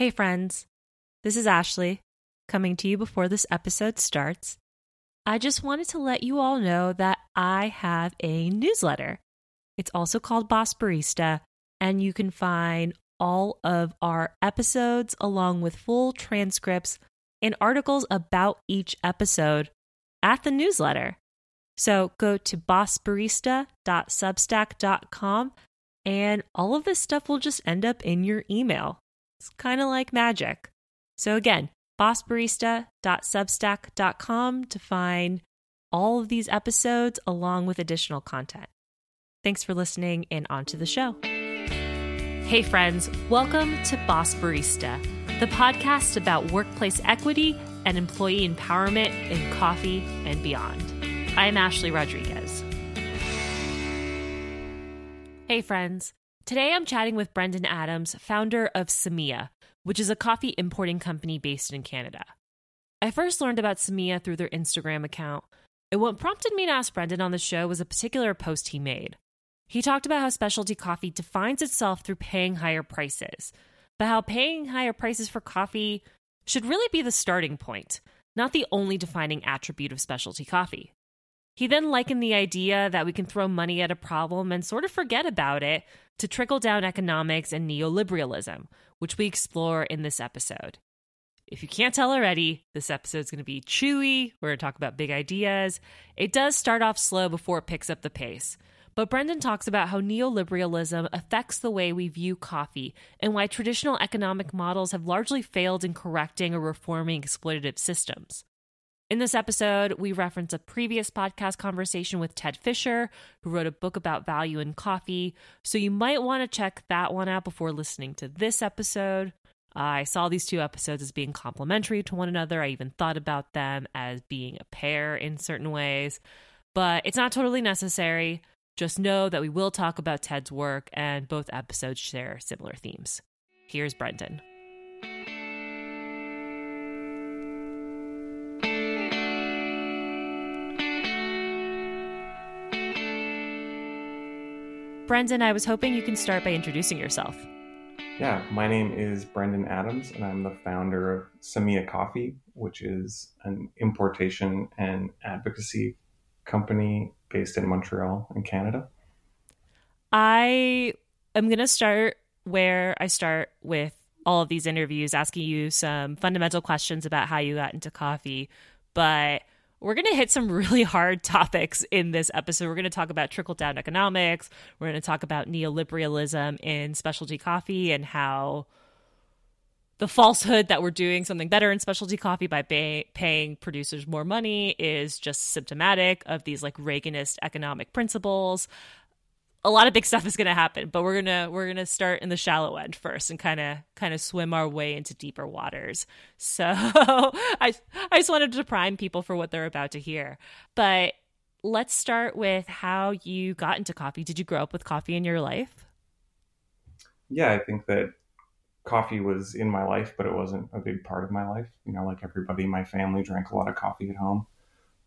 Hey, friends. This is Ashley coming to you before this episode starts. I just wanted to let you all know that I have a newsletter. It's also called Boss Barista, and you can find all of our episodes along with full transcripts and articles about each episode at the newsletter. So go to bossbarista.substack.com and all of this stuff will just end up in your email. It's kind of like magic. So again, bossbarista.substack.com to find all of these episodes along with additional content. Thanks for listening and on to the show. Hey, friends, welcome to Boss Barista, the podcast about workplace equity and employee empowerment in coffee and beyond. I'm Ashley Rodriguez. Hey, friends. Today I'm chatting with Brendan Adams, founder of Semilla, which is a coffee importing company based in Canada. I first learned about Semilla through their Instagram account, and what prompted me to ask Brendan on the show was a particular post he made. He talked about how specialty coffee defines itself through paying higher prices, but how paying higher prices for coffee should really be the starting point, not the only defining attribute of specialty coffee. He then likened the idea that we can throw money at a problem and sort of forget about it to trickle down economics and neoliberalism, which we explore in this episode. If you can't tell already, this episode is going to be chewy. We're going to talk about big ideas. It does start off slow before it picks up the pace. But Brendan talks about how neoliberalism affects the way we view coffee and why traditional economic models have largely failed in correcting or reforming exploitative systems. In this episode, we reference a previous podcast conversation with Ted Fisher, who wrote a book about value in coffee. So you might want to check that one out before listening to this episode. I saw these two episodes as being complementary to one another. I even thought about them as being a pair in certain ways, but it's not totally necessary. Just know that we will talk about Ted's work, and both episodes share similar themes. Here's Brendan. Brendan, I was hoping you can start by introducing yourself. Yeah, my name is Brendan Adams, and I'm the founder of Semilla Coffee, which is an importation and advocacy company based in Montreal, in Canada. I am going to start where I start with all of these interviews, asking you some fundamental questions about how you got into coffee. But we're going to hit some really hard topics in this episode. We're going to talk about trickle down economics. We're going to talk about neoliberalism in specialty coffee and how the falsehood that we're doing something better in specialty coffee by pay- paying producers more money is just symptomatic of these like Reaganist economic principles a lot of big stuff is going to happen but we're going to we're going to start in the shallow end first and kind of kind of swim our way into deeper waters. So i i just wanted to prime people for what they're about to hear. But let's start with how you got into coffee. Did you grow up with coffee in your life? Yeah i think that coffee was in my life but it wasn't a big part of my life. You know like everybody in my family drank a lot of coffee at home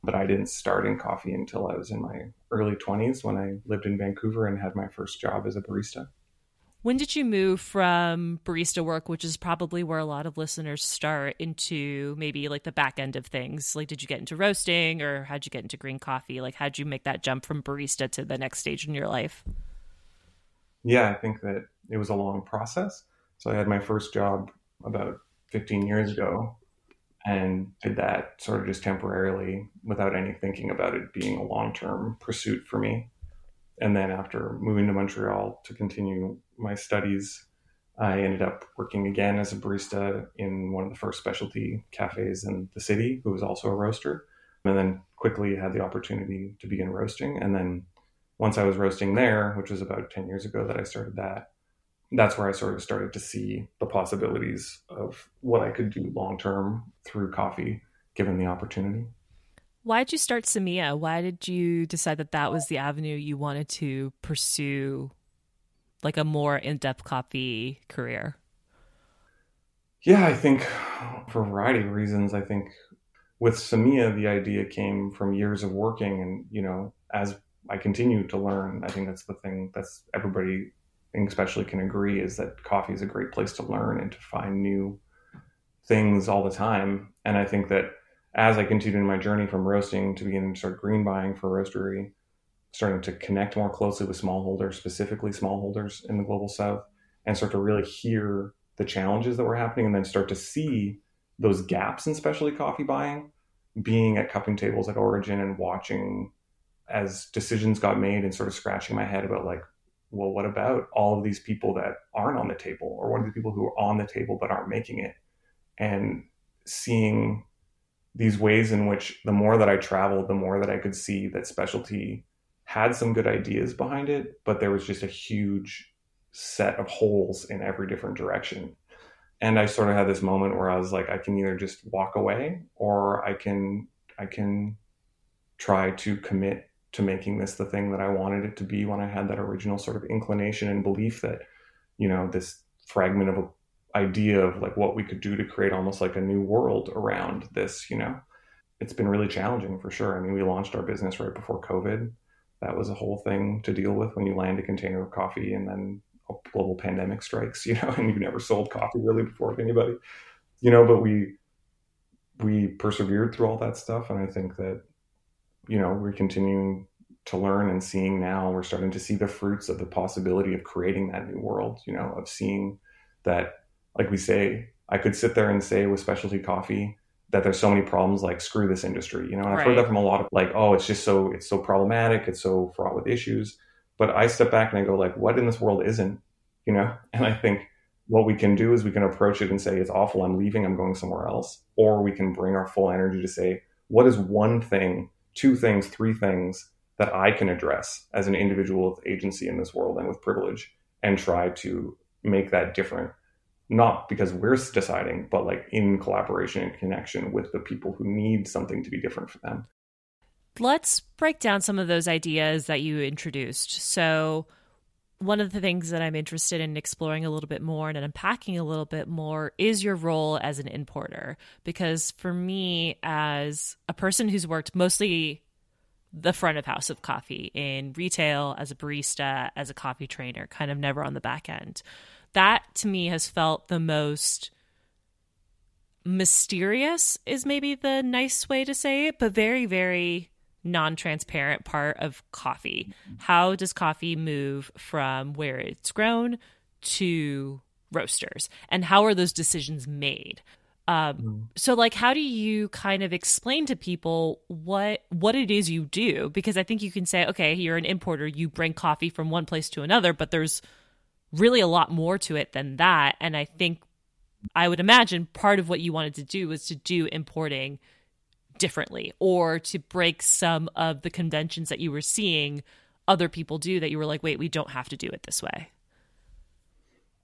but I didn't start in coffee until I was in my early 20s when I lived in Vancouver and had my first job as a barista. When did you move from barista work, which is probably where a lot of listeners start, into maybe like the back end of things? Like, did you get into roasting or how'd you get into green coffee? Like, how'd you make that jump from barista to the next stage in your life? Yeah, I think that it was a long process. So I had my first job about 15 years ago and did that sort of just temporarily without any thinking about it being a long term pursuit for me. And then after moving to Montreal to continue my studies, I ended up working again as a barista in one of the first specialty cafes in the city, who was also a roaster. And then quickly had the opportunity to begin roasting. And then once I was roasting there, which was about 10 years ago that I started that, that's where I sort of started to see the possibilities of what I could do long term through coffee, given the opportunity. Why did you start Semilla? Why did you decide that that was the avenue you wanted to pursue, like a more in depth coffee career? Yeah, I think for a variety of reasons. I think with Semilla, the idea came from years of working, and you know, as I continue to learn, I think that's the thing that's everybody especially can agree is that coffee is a great place to learn and to find new things all the time. And I think that as I continued in my journey from roasting to beginning to start green buying for roastery, starting to connect more closely with smallholders, specifically smallholders in the global south, and start to really hear the challenges that were happening and then start to see those gaps in specialty coffee buying, being at cupping tables at Origin and watching as decisions got made and sort of scratching my head about like, well, what about all of these people that aren't on the table, or what are the people who are on the table but aren't making it? And seeing these ways in which the more that I traveled, the more that I could see that specialty had some good ideas behind it, but there was just a huge set of holes in every different direction. And I sort of had this moment where I was like, I can either just walk away or I can I can try to commit to making this the thing that I wanted it to be when I had that original sort of inclination and belief that, you know, this fragment of a idea of like what we could do to create almost like a new world around this, you know. It's been really challenging for sure. I mean, we launched our business right before COVID. That was a whole thing to deal with when you land a container of coffee and then a global pandemic strikes, you know, and you've never sold coffee really before to anybody. You know, but we we persevered through all that stuff and I think that you know, we're continuing to learn and seeing now we're starting to see the fruits of the possibility of creating that new world, you know, of seeing that like we say, I could sit there and say with specialty coffee that there's so many problems like screw this industry, you know. And I've heard that from a lot of like, oh, it's just so it's so problematic, it's so fraught with issues. But I step back and I go like, what in this world isn't, you know? And I think what we can do is we can approach it and say it's awful, I'm leaving, I'm going somewhere else, or we can bring our full energy to say what is one thing, two things, three things that I can address as an individual with agency in this world and with privilege and try to make that different not because we're deciding, but like in collaboration and connection with the people who need something to be different for them. Let's break down some of those ideas that you introduced. So, one of the things that I'm interested in exploring a little bit more and unpacking a little bit more is your role as an importer. Because for me, as a person who's worked mostly the front of house of coffee in retail, as a barista, as a coffee trainer, kind of never on the back end that to me has felt the most mysterious is maybe the nice way to say it, but very, very non-transparent part of coffee. How does coffee move from where it's grown to roasters, and how are those decisions made? Um, mm. so like how do you kind of explain to people what what it is you do because i think you can say okay you're an importer you bring coffee from one place to another but there's really a lot more to it than that. And I think I would imagine part of what you wanted to do was to do importing differently or to break some of the conventions that you were seeing other people do that you were like, wait, we don't have to do it this way.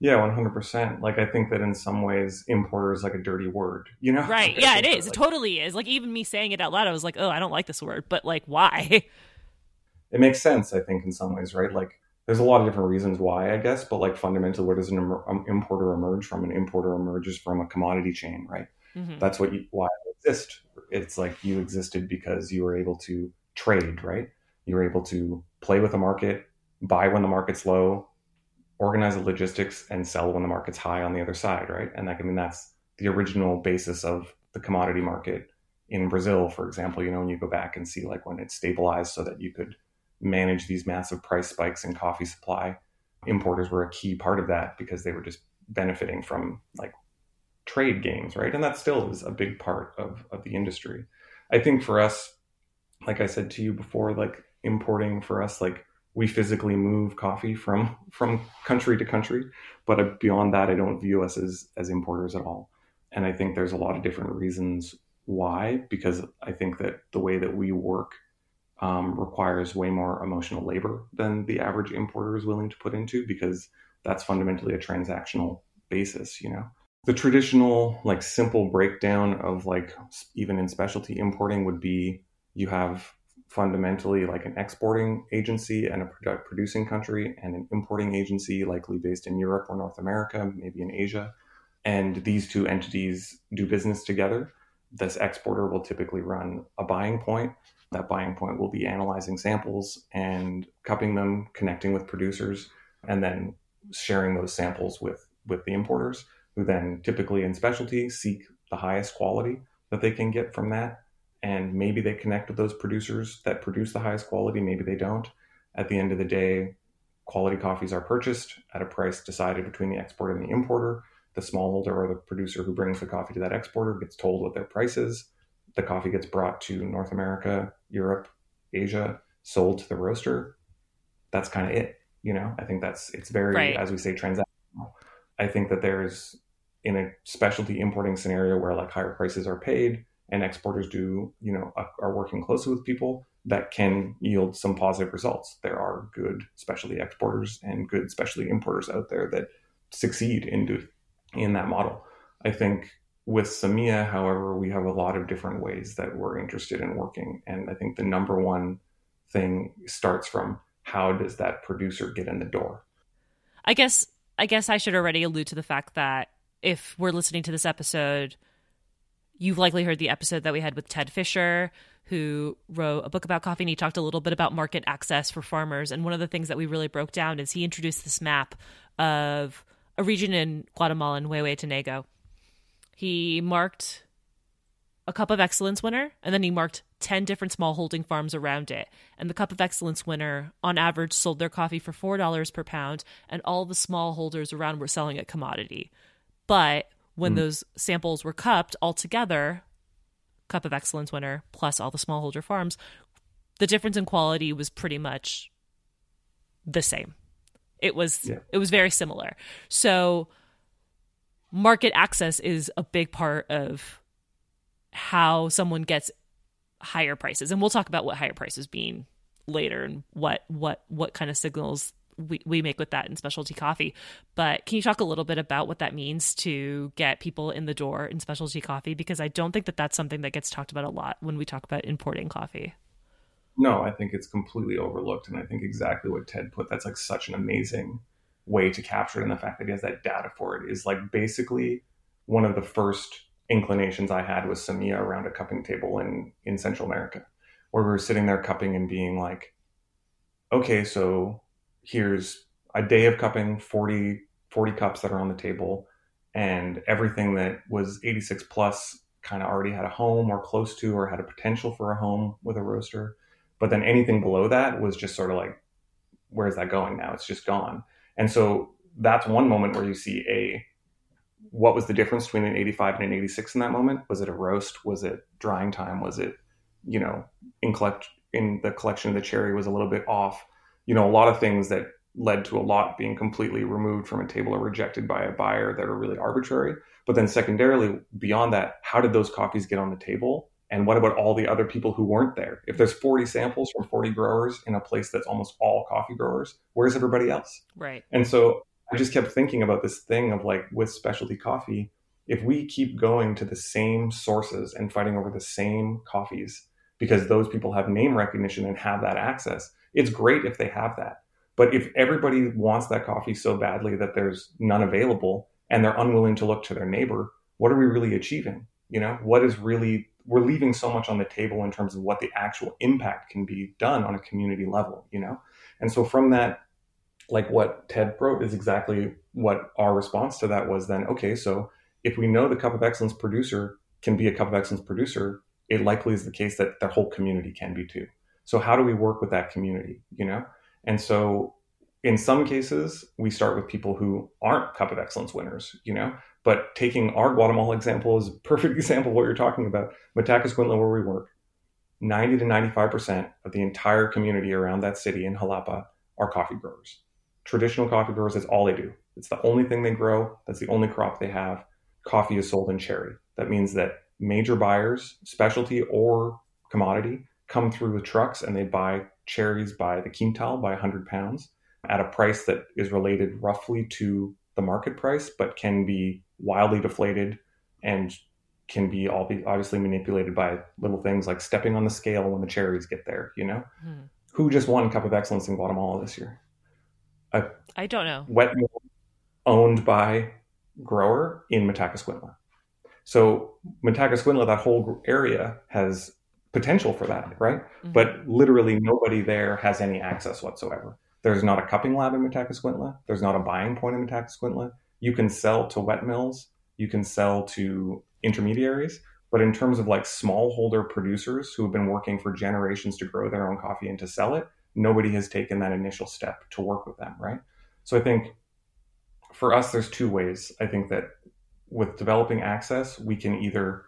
Yeah, 100%. Like, I think that in some ways, importer is like a dirty word, you know? Right. yeah, it is. Like, it totally is. Like, even me saying it out loud, I was like, oh, I don't like this word, but like, why? It makes sense, I think, in some ways, right? Like, there's a lot of different reasons why, I guess, but like fundamentally, where does an um, importer emerge from? An importer emerges from a commodity chain, right? Mm-hmm. That's what you, why it exists. It's like you existed because you were able to trade, right? You were able to play with the market, buy when the market's low, organize the logistics, and sell when the market's high on the other side, right? And like, I mean, that's the original basis of the commodity market in Brazil, for example. You know, when you go back and see like when it stabilized so that you could manage these massive price spikes in coffee supply. Importers were a key part of that because they were just benefiting from like trade games, right? And that still is a big part of, of the industry. I think for us, like I said to you before, like importing for us, like we physically move coffee from from country to country, but beyond that, I don't view us as as importers at all. And I think there's a lot of different reasons why, because I think that the way that we work um, requires way more emotional labor than the average importer is willing to put into because that's fundamentally a transactional basis, you know. The traditional, like simple breakdown of like even in specialty importing would be you have fundamentally like an exporting agency and a product producing country and an importing agency likely based in Europe or North America, maybe in Asia. And these two entities do business together. This exporter will typically run a buying point that buying point will be analyzing samples and cupping them, connecting with producers, and then sharing those samples with with the importers, who then typically in specialty seek the highest quality that they can get from that. And maybe they connect with those producers that produce the highest quality, maybe they don't. At the end of the day, quality coffees are purchased at a price decided between the exporter and the importer. The smallholder or the producer who brings the coffee to that exporter gets told what their price is. The coffee gets brought to North America, Europe, Asia, sold to the roaster. That's kind of it. You know, I think that's it's very, right. as we say, transactional. I think that there's in a specialty importing scenario where like higher prices are paid and exporters do, you know, are working closely with people that can yield some positive results. There are good specialty exporters and good specialty importers out there that succeed in do, in that model. I think with Semilla, however, we have a lot of different ways that we're interested in working, and I think the number one thing starts from how does that producer get in the door. I guess I guess I should already allude to the fact that if we're listening to this episode, you've likely heard the episode that we had with Ted Fisher, who wrote a book about coffee and he talked a little bit about market access for farmers. And one of the things that we really broke down is he introduced this map of a region in Guatemala in Huehuetenango. He marked a Cup of Excellence winner, and then he marked 10 different small holding farms around it. And the Cup of Excellence winner, on average, sold their coffee for $4 per pound, and all the small holders around were selling at commodity. But when mm. those samples were cupped all together, Cup of Excellence winner plus all the smallholder farms, the difference in quality was pretty much the same. It was yeah. it was very similar. So market access is a big part of how someone gets higher prices. And we'll talk about what higher prices mean later and what what what kind of signals we, we make with that in specialty coffee. But can you talk a little bit about what that means to get people in the door in specialty coffee? Because I don't think that that's something that gets talked about a lot when we talk about importing coffee. No, I think it's completely overlooked. And I think exactly what Ted put, that's like such an amazing way to capture it. And the fact that he has that data for it is like basically one of the first inclinations I had with Semilla around a cupping table in, in Central America, where we were sitting there cupping and being like, okay, so here's a day of cupping 40 40 cups that are on the table and everything that was 86 plus kind of already had a home or close to or had a potential for a home with a roaster. But then anything below that was just sort of like where's that going now? It's just gone. And so that's one moment where you see a what was the difference between an 85 and an 86 in that moment was it a roast was it drying time was it you know in collect in the collection of the cherry was a little bit off you know, a lot of things that led to a lot being completely removed from a table or rejected by a buyer that are really arbitrary. But then secondarily, beyond that, how did those coffees get on the table? And what about all the other people who weren't there? If there's 40 samples from 40 growers in a place that's almost all coffee growers, where's everybody else? Right. And so I just kept thinking about this thing of like with specialty coffee, if we keep going to the same sources and fighting over the same coffees because those people have name recognition and have that access, it's great if they have that. But if everybody wants that coffee so badly that there's none available and they're unwilling to look to their neighbor, what are we really achieving? You know, what is really, we're leaving so much on the table in terms of what the actual impact can be done on a community level, you know? And so from that, like what Ted wrote is exactly what our response to that was then, okay, so if we know the Cup of Excellence producer can be a Cup of Excellence producer, it likely is the case that their whole community can be too. So how do we work with that community, you know? And so in some cases, we start with people who aren't Cup of Excellence winners, you know, but taking our Guatemala example is a perfect example of what you're talking about. Mataquescuintla, where we work, 90 to 95% of the entire community around that city in Jalapa are coffee growers. Traditional coffee growers, that's all they do. It's the only thing they grow. That's the only crop they have. Coffee is sold in cherry. That means that major buyers, specialty or commodity, come through with trucks and they buy cherries by the quintal by 100 pounds at a price that is related roughly to the market price, but can be wildly deflated and can be all be obviously manipulated by little things like stepping on the scale when the cherries get there. You know, hmm. who just won Cup of Excellence in Guatemala this year? A I don't know. Wet mill owned by grower in Mataquescuintla. So Mataquescuintla, that whole area has potential for that, right? Mm-hmm. But literally nobody there has any access whatsoever. There's not a cupping lab in Mataquescuintla. There's not a buying point in Mataquescuintla. You can sell to wet mills. You can sell to intermediaries. But in terms of like smallholder producers who have been working for generations to grow their own coffee and to sell it, nobody has taken that initial step to work with them, right? So I think for us, there's two ways. I think that with developing access, we can either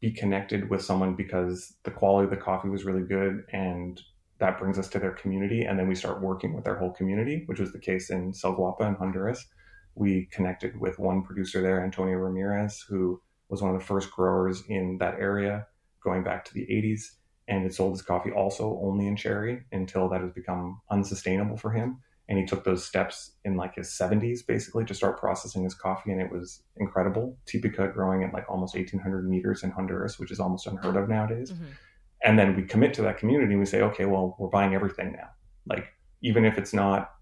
be connected with someone because the quality of the coffee was really good and that brings us to their community and then we start working with their whole community which was the case in Celguapa in honduras we connected with one producer there antonio ramirez who was one of the first growers in that area going back to the 80s and had sold his coffee also only in cherry until that has become unsustainable for him. And he took those steps in like his 70s basically to start processing his coffee and it was incredible. Typica growing at like almost 1800 meters in honduras which is almost unheard of nowadays. Mm-hmm. and then we commit to that community and we say okay well we're buying everything now. Like even if it's not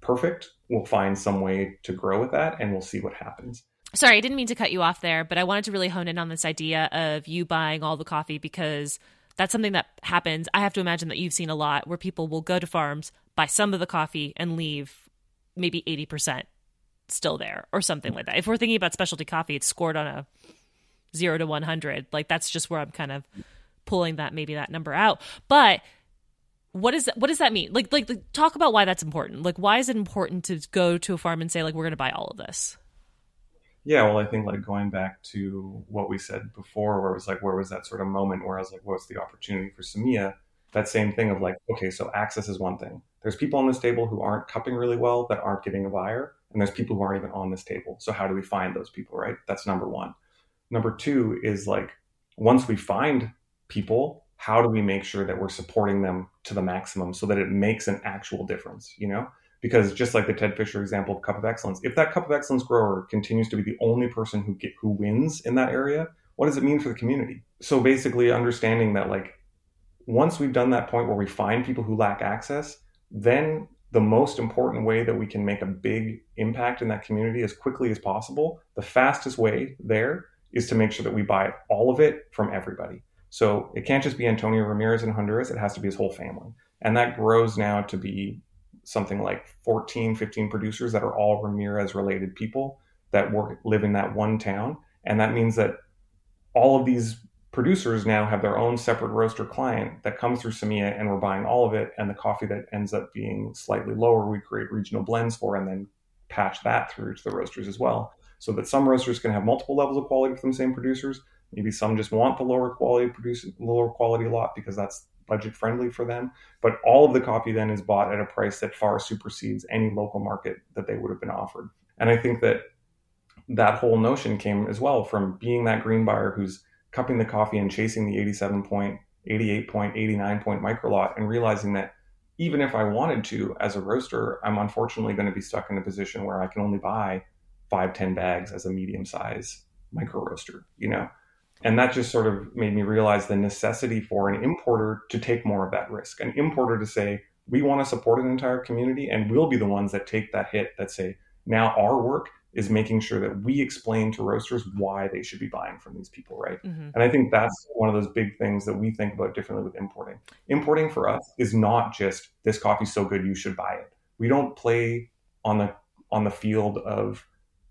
perfect we'll find some way to grow with that and we'll see what happens. Sorry i didn't mean to cut you off there but i wanted to really hone in on this idea of you buying all the coffee because that's something that happens. I have to imagine that you've seen a lot where people will go to farms, buy some of the coffee, and leave maybe 80% still there or something like that. If we're thinking about specialty coffee, it's scored on a zero to 100. Like that's just where I'm kind of pulling that, maybe that number out. But what is what does that mean? Like, like, talk about why that's important. Like, why is it important to go to a farm and say, like, we're going to buy all of this? Yeah, well, I think like going back to what we said before, where it was like, where was that sort of moment where I was like, what's the opportunity for Semilla? That same thing of like, okay, so access is one thing. There's people on this table who aren't cupping really well that aren't getting a buyer, and there's people who aren't even on this table. So how do we find those people, right? That's number one. Number two is like, once we find people, how do we make sure that we're supporting them to the maximum so that it makes an actual difference, you know? Because just like the Ted Fisher example of Cup of Excellence, if that Cup of Excellence grower continues to be the only person who get who wins in that area, what does it mean for the community? So basically, understanding that like once we've done that point where we find people who lack access, then the most important way that we can make a big impact in that community as quickly as possible, the fastest way there is to make sure that we buy all of it from everybody. So it can't just be Antonio Ramirez in Honduras, it has to be his whole family. And that grows now to be something like 14, 15 producers that are all Ramirez related people that work live in that one town. And that means that all of these producers now have their own separate roaster client that comes through Semilla and we're buying all of it. And the coffee that ends up being slightly lower, we create regional blends for and then patch that through to the roasters as well. So that some roasters can have multiple levels of quality from the same producers. Maybe some just want the lower quality produce lower quality lot because that's budget friendly for them. But all of the coffee then is bought at a price that far supersedes any local market that they would have been offered. And I think that that whole notion came as well from being that green buyer who's cupping the coffee and chasing the 87 point, 88 point, 89 point micro lot and realizing that even if I wanted to as a roaster, I'm unfortunately going to be stuck in a position where I can only buy five, 10 bags as a medium size micro roaster, you know? And that just sort of made me realize the necessity for an importer to take more of that risk. An importer to say, we want to support an entire community and we'll be the ones that take that hit that say, now our work is making sure that we explain to roasters why they should be buying from these people, right? Mm-hmm. And I think that's one of those big things that we think about differently with importing. Importing for us is not just this coffee's so good you should buy it. We don't play on the on the field of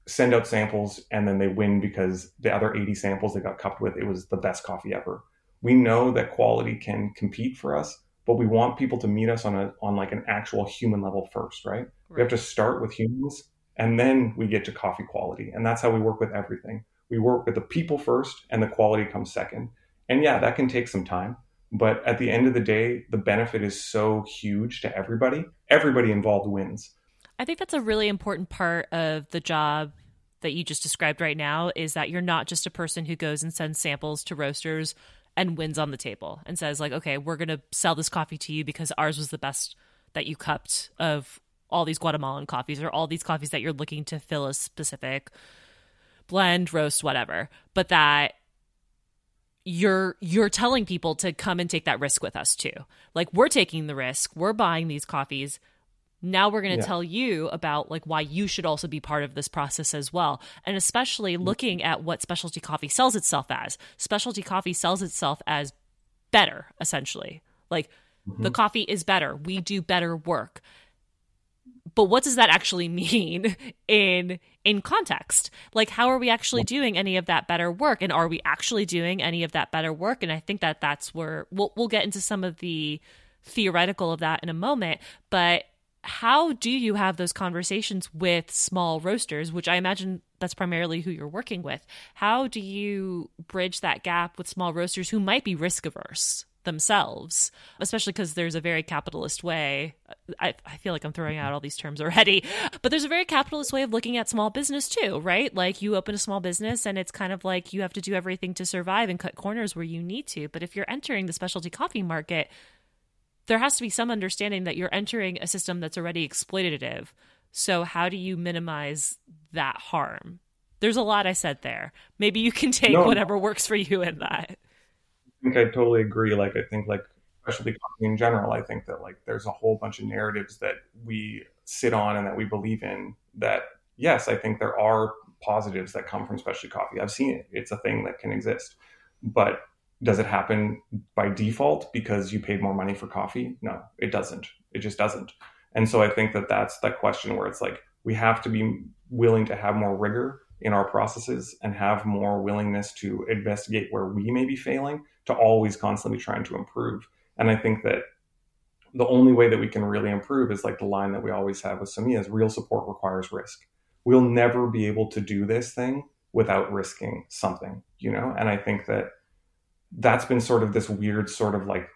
send out samples and then they win because the other 80 samples they got cupped with it was the best coffee ever. We know that quality can compete for us but we want people to meet us on a on like an actual human level first right, right. we have to start with humans and then we get to coffee quality and that's how we work with everything. We work with the people first and the quality comes second. And yeah that can take some time but at the end of the day the benefit is so huge to everybody. Everybody involved wins I think that's a really important part of the job that you just described right now is that you're not just a person who goes and sends samples to roasters and wins on the table and says like okay we're going to sell this coffee to you because ours was the best that you cupped of all these guatemalan coffees or all these coffees that you're looking to fill a specific blend roast whatever. But that you're you're telling people to come and take that risk with us too. Like we're taking the risk. We're buying these coffees now we're going to yeah. tell you about like why you should also be part of this process as well. And especially looking at what specialty coffee sells itself as. Specialty coffee sells itself as better essentially. Like mm-hmm. the coffee is better. We do better work. But what does that actually mean in in context? Like how are we actually doing any of that better work? And are we actually doing any of that better work? And i think that that's where we'll, we'll get into some of the theoretical of that in a moment. But how do you have those conversations with small roasters which i imagine that's primarily who you're working with how do you bridge that gap with small roasters who might be risk averse themselves, especially because there's a very capitalist way. I, I feel like I'm throwing out all these terms already, but there's a very capitalist way of looking at small business too, right? Like you open a small business and it's kind of like you have to do everything to survive and cut corners where you need to. But if you're entering the specialty coffee market, there has to be some understanding that you're entering a system that's already exploitative. So, how do you minimize that harm? There's a lot I said there. Maybe you can take no. whatever works for you in that I think I totally agree. Like, I think like specialty coffee in general, I think that like there's a whole bunch of narratives that we sit on and that we believe in. That yes, I think there are positives that come from specialty coffee. I've seen it; it's a thing that can exist. But does it happen by default because you paid more money for coffee? No, it doesn't. It just doesn't. And so I think that that's that question where it's like we have to be willing to have more rigor in our processes and have more willingness to investigate where we may be failing to always constantly trying to improve. And I think that the only way that we can really improve is like the line that we always have with Semilla is real support requires risk. We'll never be able to do this thing without risking something, you know? And I think that that's been sort of this weird sort of like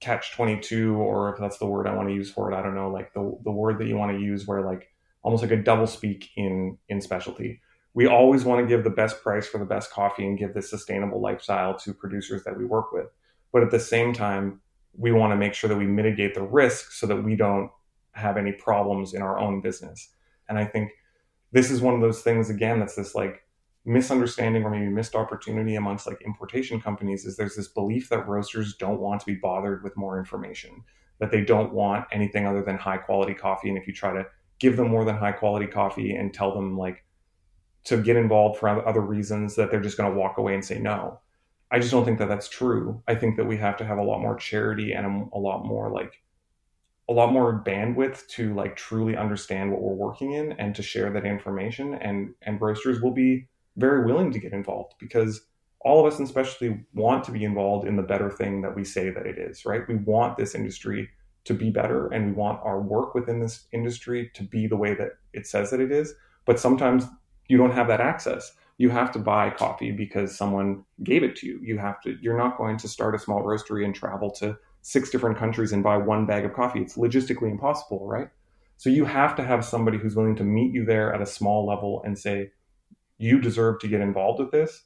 catch 22 or if that's the word I want to use for it, I don't know, like the the word that you want to use where like almost like a double speak in in specialty we always want to give the best price for the best coffee and give this sustainable lifestyle to producers that we work with. But at the same time, we want to make sure that we mitigate the risk so that we don't have any problems in our own business. And I think this is one of those things again that's this like misunderstanding or maybe missed opportunity amongst like importation companies is there's this belief that roasters don't want to be bothered with more information, that they don't want anything other than high quality coffee. And if you try to give them more than high quality coffee and tell them like to get involved for other reasons that they're just going to walk away and say no. I just don't think that that's true. I think that we have to have a lot more charity and a, a lot more like a lot more bandwidth to like truly understand what we're working in and to share that information and and roasters will be very willing to get involved because all of us in specialty want to be involved in the better thing that we say that it is, right? We want this industry to be better and we want our work within this industry to be the way that it says that it is. But sometimes you don't have that access. You have to buy coffee because someone gave it to you. You have to, you're not going to start a small roastery and travel to six different countries and buy one bag of coffee. It's logistically impossible, right? So you have to have somebody who's willing to meet you there at a small level and say, you deserve to get involved with this.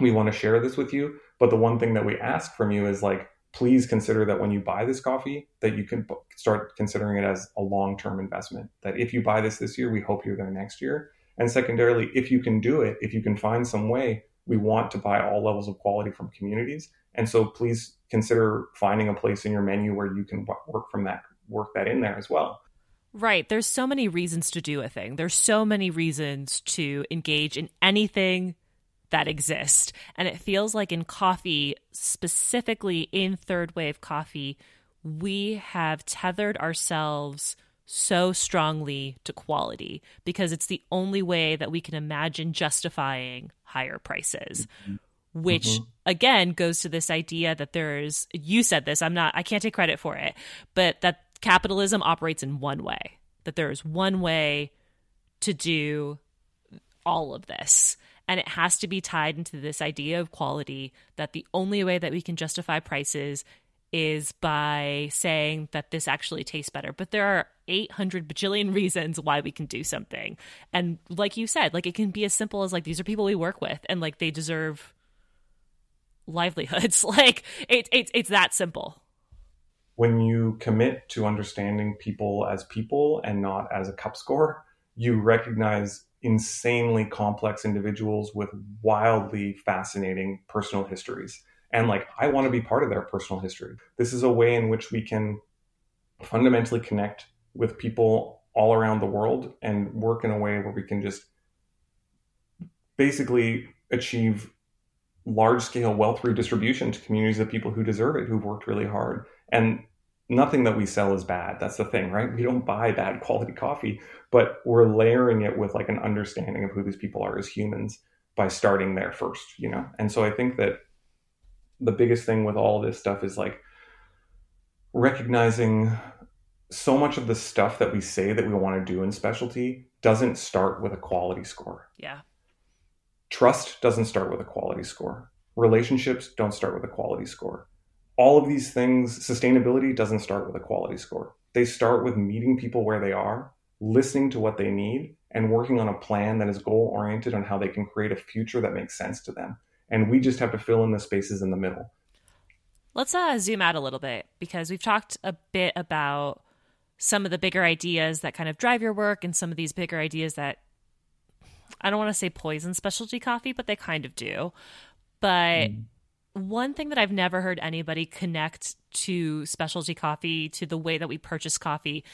We want to share this with you. But the one thing that we ask from you is like, please consider that when you buy this coffee, that you can start considering it as a long-term investment. That if you buy this this year, we hope you're there next year. And secondarily, if you can do it, if you can find some way, we want to buy all levels of quality from communities. And so please consider finding a place in your menu where you can work from that, work that in there as well. Right. There's so many reasons to do a thing. There's so many reasons to engage in anything that exists. And it feels like in coffee, specifically in third wave coffee, we have tethered ourselves so strongly to quality because it's the only way that we can imagine justifying higher prices. Mm-hmm. Which mm-hmm. again goes to this idea that there's, you said this, I'm not, I can't take credit for it, but that capitalism operates in one way, that there is one way to do all of this. And it has to be tied into this idea of quality that the only way that we can justify prices is by saying that this actually tastes better. But there are 800 bajillion reasons why we can do something. And like you said, like it can be as simple as like these are people we work with and like they deserve livelihoods. like it, it, it's that simple. When you commit to understanding people as people and not as a cup score, you recognize insanely complex individuals with wildly fascinating personal histories and like I want to be part of their personal history. This is a way in which we can fundamentally connect with people all around the world and work in a way where we can just basically achieve large scale wealth redistribution to communities of people who deserve it, who've worked really hard. And nothing that we sell is bad. That's the thing, right? We don't buy bad quality coffee, but we're layering it with like an understanding of who these people are as humans by starting there first, you know? And so I think that the biggest thing with all this stuff is like recognizing so much of the stuff that we say that we want to do in specialty doesn't start with a quality score. Yeah. Trust doesn't start with a quality score. Relationships don't start with a quality score. All of these things, sustainability doesn't start with a quality score. They start with meeting people where they are, listening to what they need, and working on a plan that is goal oriented on how they can create a future that makes sense to them. And we just have to fill in the spaces in the middle. Let's uh, zoom out a little bit because we've talked a bit about some of the bigger ideas that kind of drive your work and some of these bigger ideas that I don't want to say poison specialty coffee, but they kind of do. But mm. One thing that I've never heard anybody connect to specialty coffee, to the way that we purchase coffee,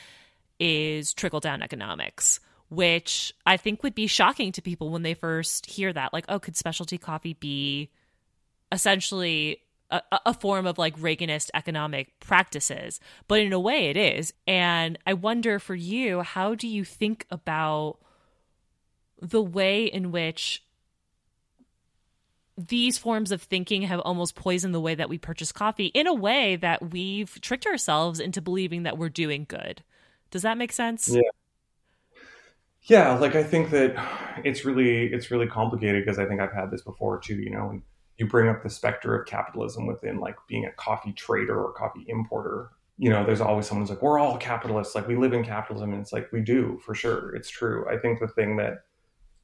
is trickle down economics, which I think would be shocking to people when they first hear that. Like, oh, could specialty coffee be essentially a, a, form of like Reaganist economic practices, but in a way it is. And I wonder for you, how do you think about the way in which these forms of thinking have almost poisoned the way that we purchase coffee in a way that we've tricked ourselves into believing that we're doing good. Does that make sense? Yeah. Yeah, like I think that it's really it's really complicated because I think I've had this before too, you know, and you bring up the specter of capitalism within like being a coffee trader or coffee importer you know there's always someone's like we're all capitalists like we live in capitalism and it's like we do for sure it's true i think the thing that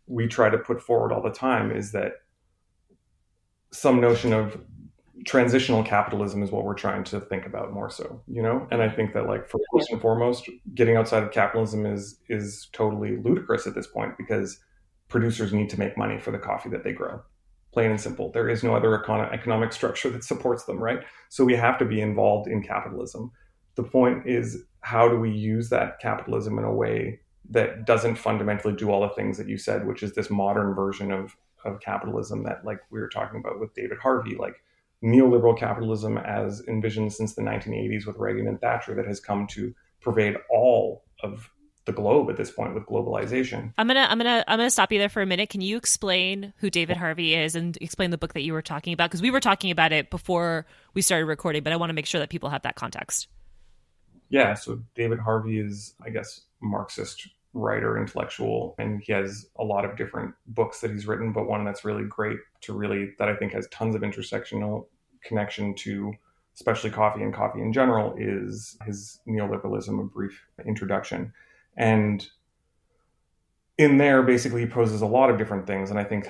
we try to put forward all the time is that some notion of transitional capitalism is what we're trying to think about more so you know and i think that like for first and foremost getting outside of capitalism is is totally ludicrous at this point because producers need to make money for the coffee that they grow plain and simple. There is no other econ- economic structure that supports them, right? So we have to be involved in capitalism. The point is, how do we use that capitalism in a way that doesn't fundamentally do all the things that you said, which is this modern version of, of capitalism that, like we were talking about with David Harvey, like neoliberal capitalism as envisioned since the 1980s with Reagan and Thatcher, that has come to pervade all of the globe at this point with globalization. I'm gonna I'm gonna I'm gonna stop you there for a minute. Can you explain who David Harvey is and explain the book that you were talking about? Because we were talking about it before we started recording, but I want to make sure that people have that context. Yeah, so David Harvey is, I guess, Marxist writer, intellectual, and he has a lot of different books that he's written, but one that's really great to really that I think has tons of intersectional connection to specialty coffee and coffee in general is his neoliberalism a brief introduction and in there, basically, he poses a lot of different things. And I think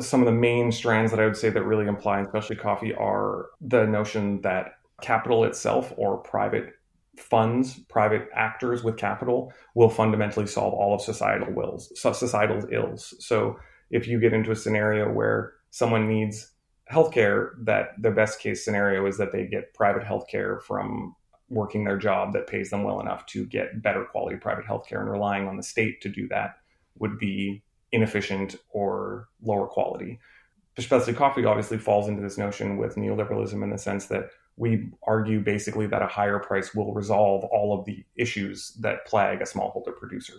some of the main strands that I would say that really imply, specialty coffee, are the notion that capital itself or private funds, private actors with capital will fundamentally solve all of societal wills, societal ills. So if you get into a scenario where someone needs healthcare, that the best case scenario is that they get private healthcare from working their job that pays them well enough to get better quality private healthcare and relying on the state to do that would be inefficient or lower quality. Specialty coffee obviously falls into this notion with neoliberalism in the sense that we argue basically that a higher price will resolve all of the issues that plague a smallholder producer.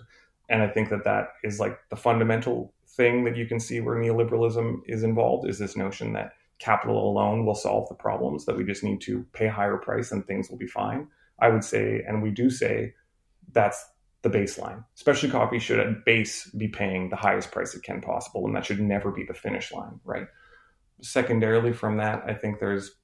And I think that that is like the fundamental thing that you can see where neoliberalism is involved is this notion that capital alone will solve the problems, that we just need to pay a higher price and things will be fine. I would say, and we do say, that's the baseline. Specialty coffee should at base be paying the highest price it can possible, and that should never be the finish line, right? Secondarily, from that, I think there's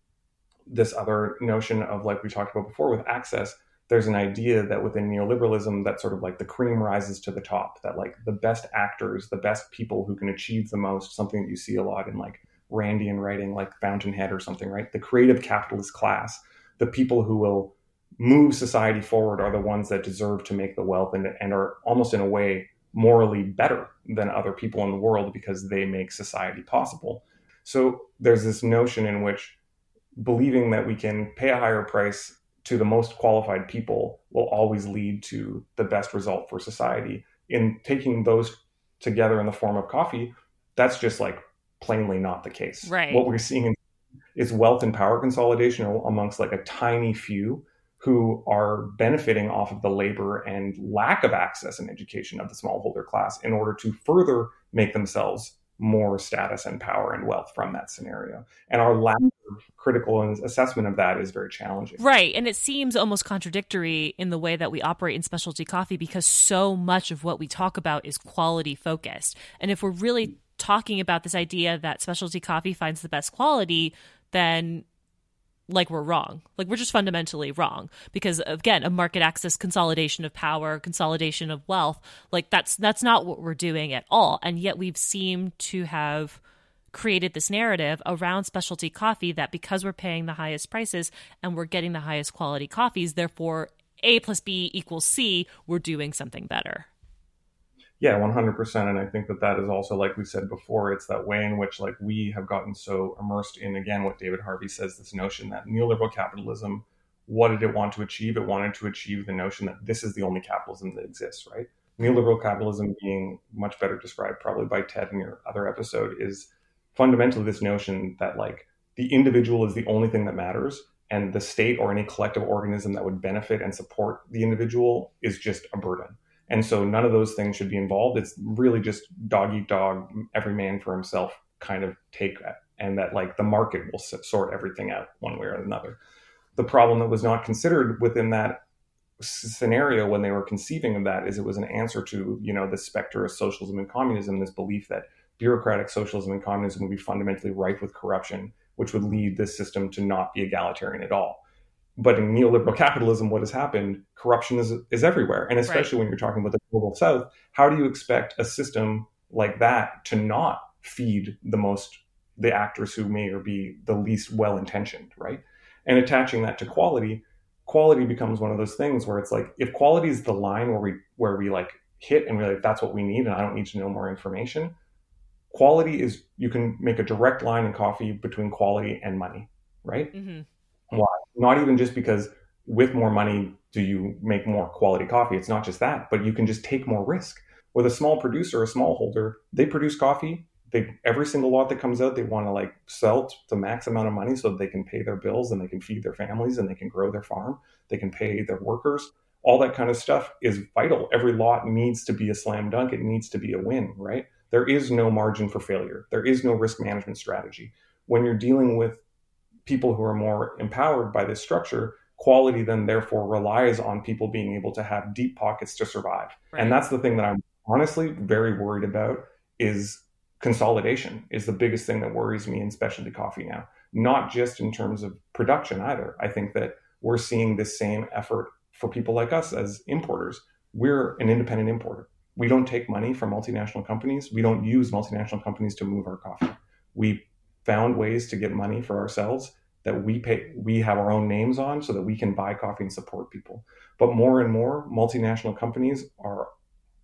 this other notion of like we talked about before with access. There's an idea that within neoliberalism, that sort of like the cream rises to the top, that like the best actors, the best people who can achieve the most, something that you see a lot in like Randian writing like Fountainhead or something, right? The creative capitalist class, the people who will move society forward are the ones that deserve to make the wealth and, and are almost in a way morally better than other people in the world because they make society possible. So there's this notion in which believing that we can pay a higher price to the most qualified people will always lead to the best result for society. In taking those together in the form of coffee, that's just like plainly not the case. Right. What we're seeing is wealth and power consolidation amongst like a tiny few who are benefiting off of the labor and lack of access and education of the smallholder class in order to further make themselves more status and power and wealth from that scenario. And our lack mm-hmm. of critical assessment of that is very challenging. Right. And it seems almost contradictory in the way that we operate in specialty coffee because so much of what we talk about is quality focused. And if we're really mm. talking about this idea that specialty coffee finds the best quality, then like we're wrong. Like we're just fundamentally wrong because again, a market access consolidation of power, consolidation of wealth, like that's that's not what we're doing at all. And yet we've seemed to have created this narrative around specialty coffee that because we're paying the highest prices and we're getting the highest quality coffees, therefore A plus B equals C, we're doing something better. Yeah, 100%. And I think that that is also, like we said before, it's that way in which like we have gotten so immersed in, again, what David Harvey says, this notion that neoliberal capitalism, what did it want to achieve? It wanted to achieve the notion that this is the only capitalism that exists, right? Neoliberal capitalism being much better described probably by Ted in your other episode is fundamentally this notion that like the individual is the only thing that matters and the state or any collective organism that would benefit and support the individual is just a burden and so none of those things should be involved. It's really just dog eat dog, every man for himself kind of take that. And that like the market will sort everything out one way or another. The problem that was not considered within that scenario when they were conceiving of that is it was an answer to, you know, the specter of socialism and communism, this belief that bureaucratic socialism and communism would be fundamentally rife with corruption, which would lead this system to not be egalitarian at all but in neoliberal capitalism, what has happened? Corruption is is everywhere, and especially right. when you're talking about the global south. How do you expect a system like that to not feed the most the actors who may or be the least well intentioned, right? And attaching that to quality, quality becomes one of those things where it's like if quality is the line where we where we like hit and we're like that's what we need, and I don't need to know more information. Quality is you can make a direct line in coffee between quality and money, right? Mm-hmm. Why? Not even just because with more money do you make more quality coffee. It's not just that, but you can just take more risk. With a small producer, a small holder, they produce coffee. They every single lot that comes out, they want to like sell the max amount of money so that they can pay their bills and they can feed their families and they can grow their farm. They can pay their workers. All that kind of stuff is vital. Every lot needs to be a slam dunk. It needs to be a win, right? There is no margin for failure. There is no risk management strategy. When you're dealing with people who are more empowered by this structure, quality then therefore relies on people being able to have deep pockets to survive. Right. And that's the thing that I'm honestly very worried about is consolidation is the biggest thing that worries me in specialty coffee now. Not just in terms of production either. I think that we're seeing this same effort for people like us as importers. We're an independent importer. We don't take money from multinational companies. We don't use multinational companies to move our coffee. We found ways to get money for ourselves that we pay we have our own names on so that we can buy coffee and support people. But more and more multinational companies are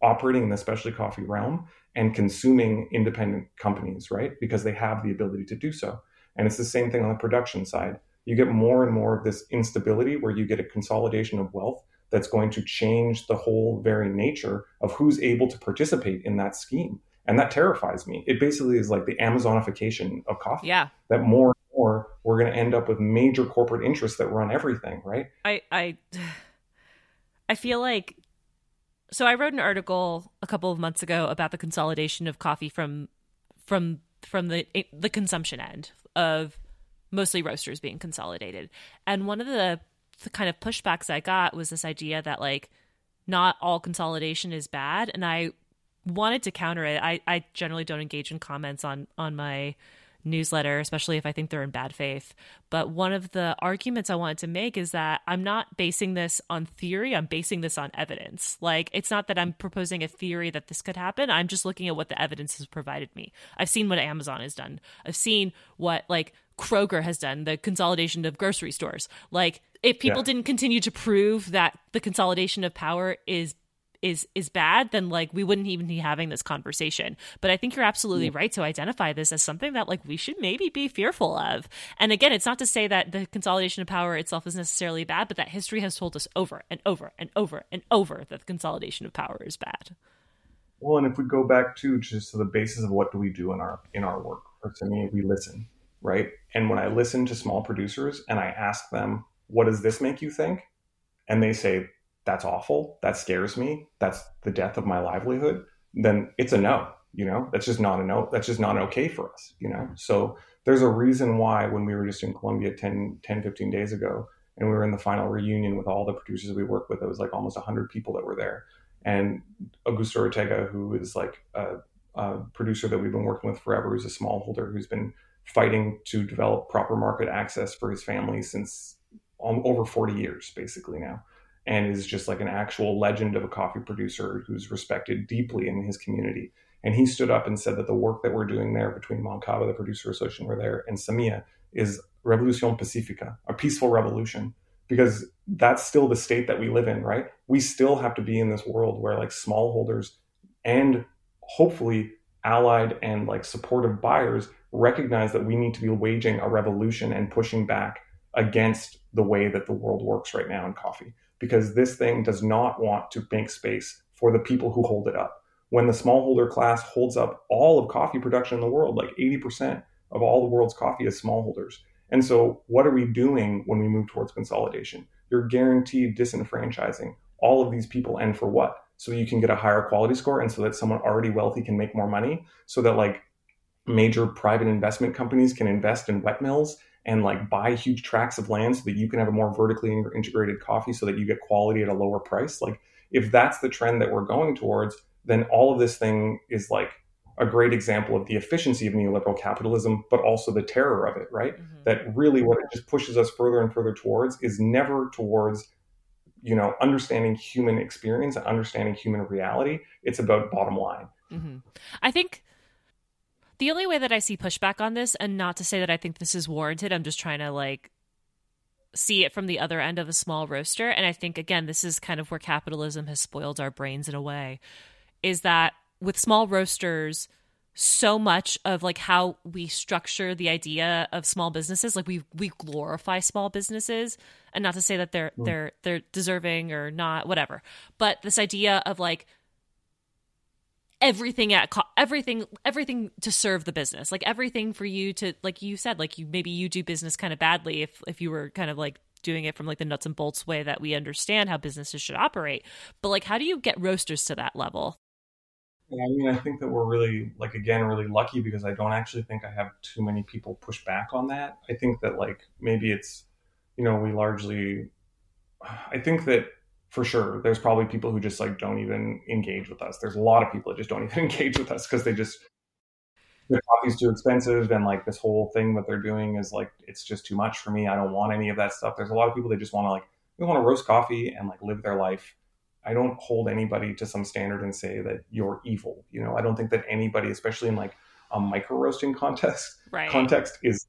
operating in the specialty coffee realm and consuming independent companies right? Because they have the ability to do so. And it's the same thing on the production side. You get more and more of this instability where you get a consolidation of wealth that's going to change the whole very nature of who's able to participate in that scheme and that terrifies me. It basically is like the Amazonification of coffee. Yeah. That more and more we're going to end up with major corporate interests that run everything, right? I I I feel like so I wrote an article a couple of months ago about the consolidation of coffee from from from the the consumption end of mostly roasters being consolidated. And one of the, the kind of pushbacks I got was this idea that like not all consolidation is bad and I wanted to counter it. I, I generally don't engage in comments on on my newsletter, especially if I think they're in bad faith. But one of the arguments I wanted to make is that I'm not basing this on theory, I'm basing this on evidence. Like, it's not that I'm proposing a theory that this could happen. I'm just looking at what the evidence has provided me. I've seen what Amazon has done, I've seen what, like, Kroger has done, the consolidation of grocery stores. Like, if people yeah. didn't continue to prove that the consolidation of power is is is bad, then like we wouldn't even be having this conversation. But I think you're absolutely yeah. right to identify this as something that like we should maybe be fearful of. And again, it's not to say that the consolidation of power itself is necessarily bad, but that history has told us over and over and over and over that the consolidation of power is bad. Well, and if we go back to just to the basis of what do we do in our in our work, or to me, we listen, right? And when I listen to small producers and I ask them, "What does this make you think?" and they say that's awful, that scares me, that's the death of my livelihood, then it's a no. You know, that's just not a no. That's just not okay for us. You know, so there's a reason why when we were just in Colombia 10, 10 15 days ago, and we were in the final reunion with all the producers we work with, it was like almost 100 people that were there. And Augusto Ortega, who is like a, a producer that we've been working with forever, who's a smallholder who's been fighting to develop proper market access for his family since um, over 40 years, basically now, and is just like an actual legend of a coffee producer who's respected deeply in his community. And he stood up and said that the work that we're doing there between Moncava, the producer association, we're there, and Semilla is Revolucion Pacifica, a peaceful revolution, because that's still the state that we live in, right? We still have to be in this world where like smallholders and hopefully allied and like supportive buyers recognize that we need to be waging a revolution and pushing back against the way that the world works right now in coffee because this thing does not want to make space for the people who hold it up. When the smallholder class holds up all of coffee production in the world, like 80% of all the world's coffee is smallholders. And so, what are we doing when we move towards consolidation? You're guaranteed disenfranchising all of these people, and for what? So you can get a higher quality score, and so that someone already wealthy can make more money, so that like major private investment companies can invest in wet mills and like buy huge tracts of land so that you can have a more vertically integrated coffee so that you get quality at a lower price like if that's the trend that we're going towards then all of this thing is like a great example of the efficiency of neoliberal capitalism but also the terror of it right mm-hmm. that really what it just pushes us further and further towards is never towards you know understanding human experience and understanding human reality it's about bottom line mm-hmm. i think the only way that I see pushback on this, and not to say that I think this is warranted, I'm just trying to like see it from the other end of a small roaster. And I think, again, this is kind of where capitalism has spoiled our brains in a way, is that with small roasters, so much of like how we structure the idea of small businesses like we we glorify small businesses and not to say that they're mm. they're they're deserving or not whatever but this idea of like everything at co- everything everything to serve the business like everything for you to like you said like you maybe you do business kind of badly if if you were kind of like doing it from like the nuts and bolts way that we understand how businesses should operate but like how do you get roasters to that level yeah, I mean, I think that we're really, like, again, really lucky because I don't actually think I have too many people push back on that. I think that, like, maybe it's, you know, we largely, I think that for sure. There's probably people who just like don't even engage with us. There's a lot of people that just don't even engage with us because they just the coffee's too expensive and like this whole thing that they're doing is like it's just too much for me. I don't want any of that stuff. There's a lot of people that just want to like they want to roast coffee and like live their life. I don't hold anybody to some standard and say that you're evil you know? I don't think that anybody especially in like a micro roasting contest right. context is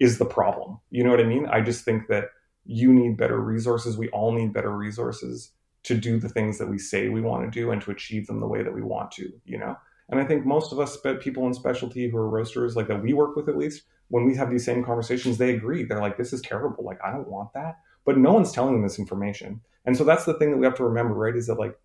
is the problem. You know what i mean? I just think that you need better resources. We all need better resources to do the things that we say we want to do and to achieve them the way that we want to, you know? And I think most of us people in specialty who are roasters, like that we work with at least, when we have these same conversations, they agree. They're like, this is terrible. Like, I don't want that. But no one's telling them this information. And so that's the thing that we have to remember, right? Is that like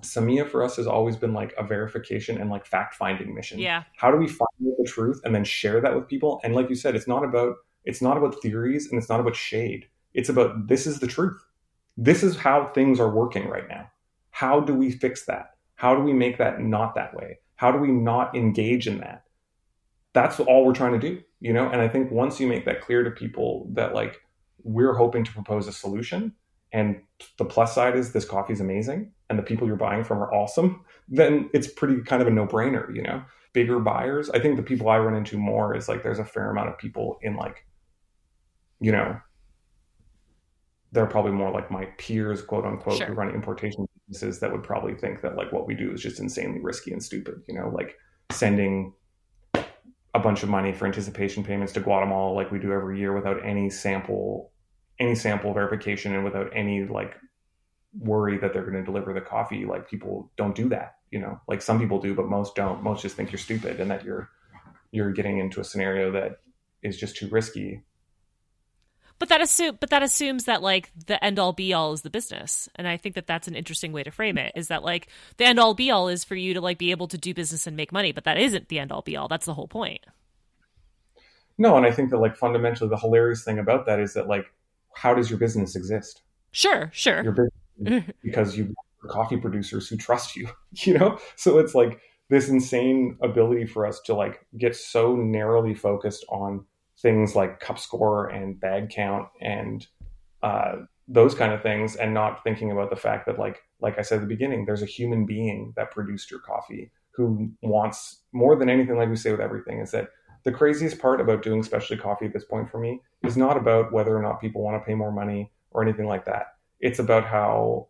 Semilla for us has always been like a verification and like fact finding mission. Yeah. How do we find the truth and then share that with people? And like you said, it's not about it's not about theories and it's not about shade. It's about this is the truth. This is how things are working right now. How do we fix that? How do we make that not that way? How do we not engage in that? That's all we're trying to do, you know? And I think once you make that clear to people that like we're hoping to propose a solution and the plus side is this coffee is amazing and the people you're buying from are awesome, then it's pretty kind of a no-brainer, you know? Bigger buyers, I think the people I run into more is like there's a fair amount of people in like you know, they're probably more like my peers, quote unquote, sure. who run importation businesses that would probably think that like what we do is just insanely risky and stupid. You know, like sending a bunch of money for anticipation payments to Guatemala like we do every year without any sample any sample verification and without any like worry that they're going to deliver the coffee like people don't do that you know like some people do but most don't most just think you're stupid and that you're you're getting into a scenario that is just too risky but that assume but that assumes that like the end all be all is the business and i think that that's an interesting way to frame it is that like the end all be all is for you to like be able to do business and make money but that isn't the end all be all that's the whole point no and i think that like fundamentally the hilarious thing about that is that like how does your business exist Sure, sure. You're big because you coffee producers who trust you, you know? So it's like this insane ability for us to like get so narrowly focused on things like cup score and bag count and uh, those kind of things and not thinking about the fact that like like i said at the beginning there's a human being that produced your coffee who wants more than anything like we say with everything is that the craziest part about doing specialty coffee at this point for me is not about whether or not people want to pay more money or anything like that. It's about how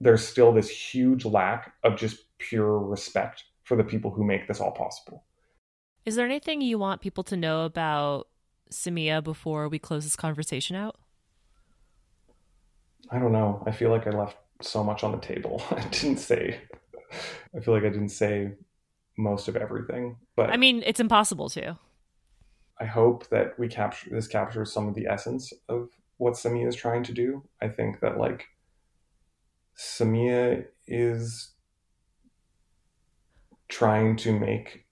there's still this huge lack of just pure respect for the people who make this all possible. Is there anything you want people to know about Semilla before we close this conversation out? I don't know. I feel like I left so much on the table. I didn't say. I feel like I didn't say most of everything. But I mean, it's impossible to. I hope that we capture this captures some of the essence of what Semilla is trying to do. I think that like Semilla is trying to make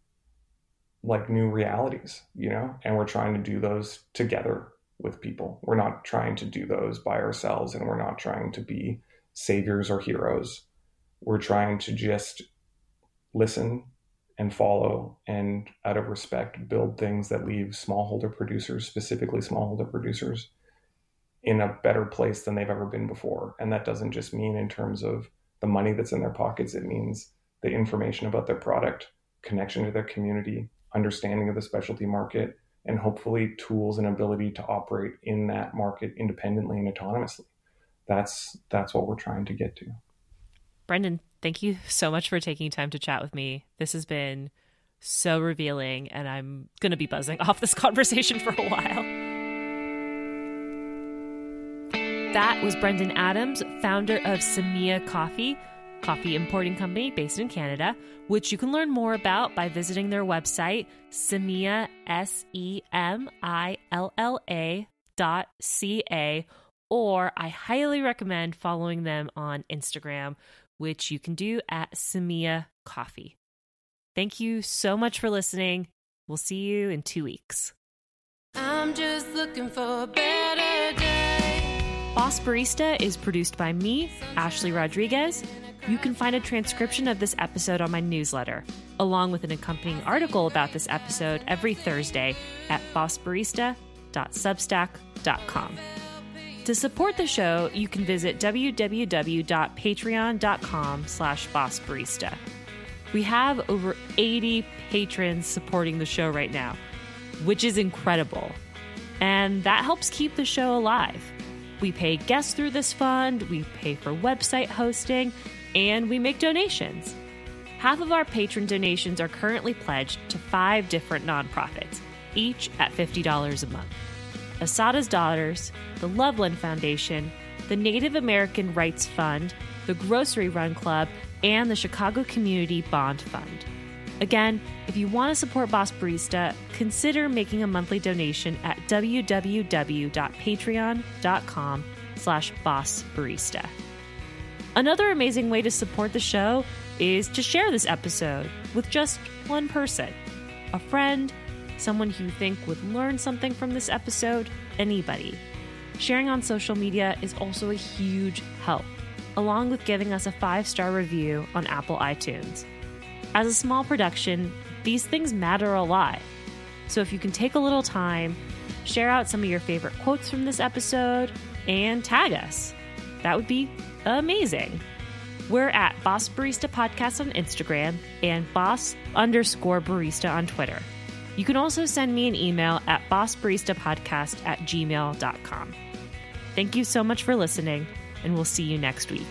like new realities, you know, and we're trying to do those together with people. We're not trying to do those by ourselves and we're not trying to be saviors or heroes. We're trying to just listen and follow and out of respect build things that leave smallholder producers, specifically smallholder producers, in a better place than they've ever been before. And that doesn't just mean in terms of the money that's in their pockets, it means the information about their product, connection to their community, understanding of the specialty market, and hopefully tools and ability to operate in that market independently and autonomously. That's that's what we're trying to get to. Brendan, thank you so much for taking time to chat with me. This has been so revealing and I'm going to be buzzing off this conversation for a while. That was Brendan Adams, founder of Semilla Coffee coffee importing company based in Canada, which you can learn more about by visiting their website, Semilla, S E M I L L A dot C A, or I highly recommend following them on Instagram, which you can do at Semilla Coffee. Thank you so much for listening. We'll see you in two weeks. I'm just looking for a better day. Boss Barista is produced by me, Ashley Rodriguez you can find a transcription of this episode on my newsletter, along with an accompanying article about this episode every Thursday at bossbarista.substack.com. To support the show, you can visit www.patreon.com slash bossbarista. We have over 80 patrons supporting the show right now, which is incredible. And that helps keep the show alive. We pay guests through this fund, we pay for website hosting, and we make donations. Half of our patron donations are currently pledged to five different nonprofits, each at $50 a month Asada's Daughters, the Loveland Foundation, the Native American Rights Fund, the Grocery Run Club, and the Chicago Community Bond Fund. Again, if you want to support Boss Barista, consider making a monthly donation at www.patreon.com slash bossbarista. Another amazing way to support the show is to share this episode with just one person a friend, someone who you think would learn something from this episode, anybody. Sharing on social media is also a huge help, along with giving us a five star review on Apple iTunes. As a small production, these things matter a lot. So if you can take a little time, share out some of your favorite quotes from this episode, and tag us, that would be amazing. We're at Boss Barista Podcast on Instagram and Boss underscore barista on Twitter. You can also send me an email at bossbaristapodcast at gmail.com. Thank you so much for listening, and we'll see you next week.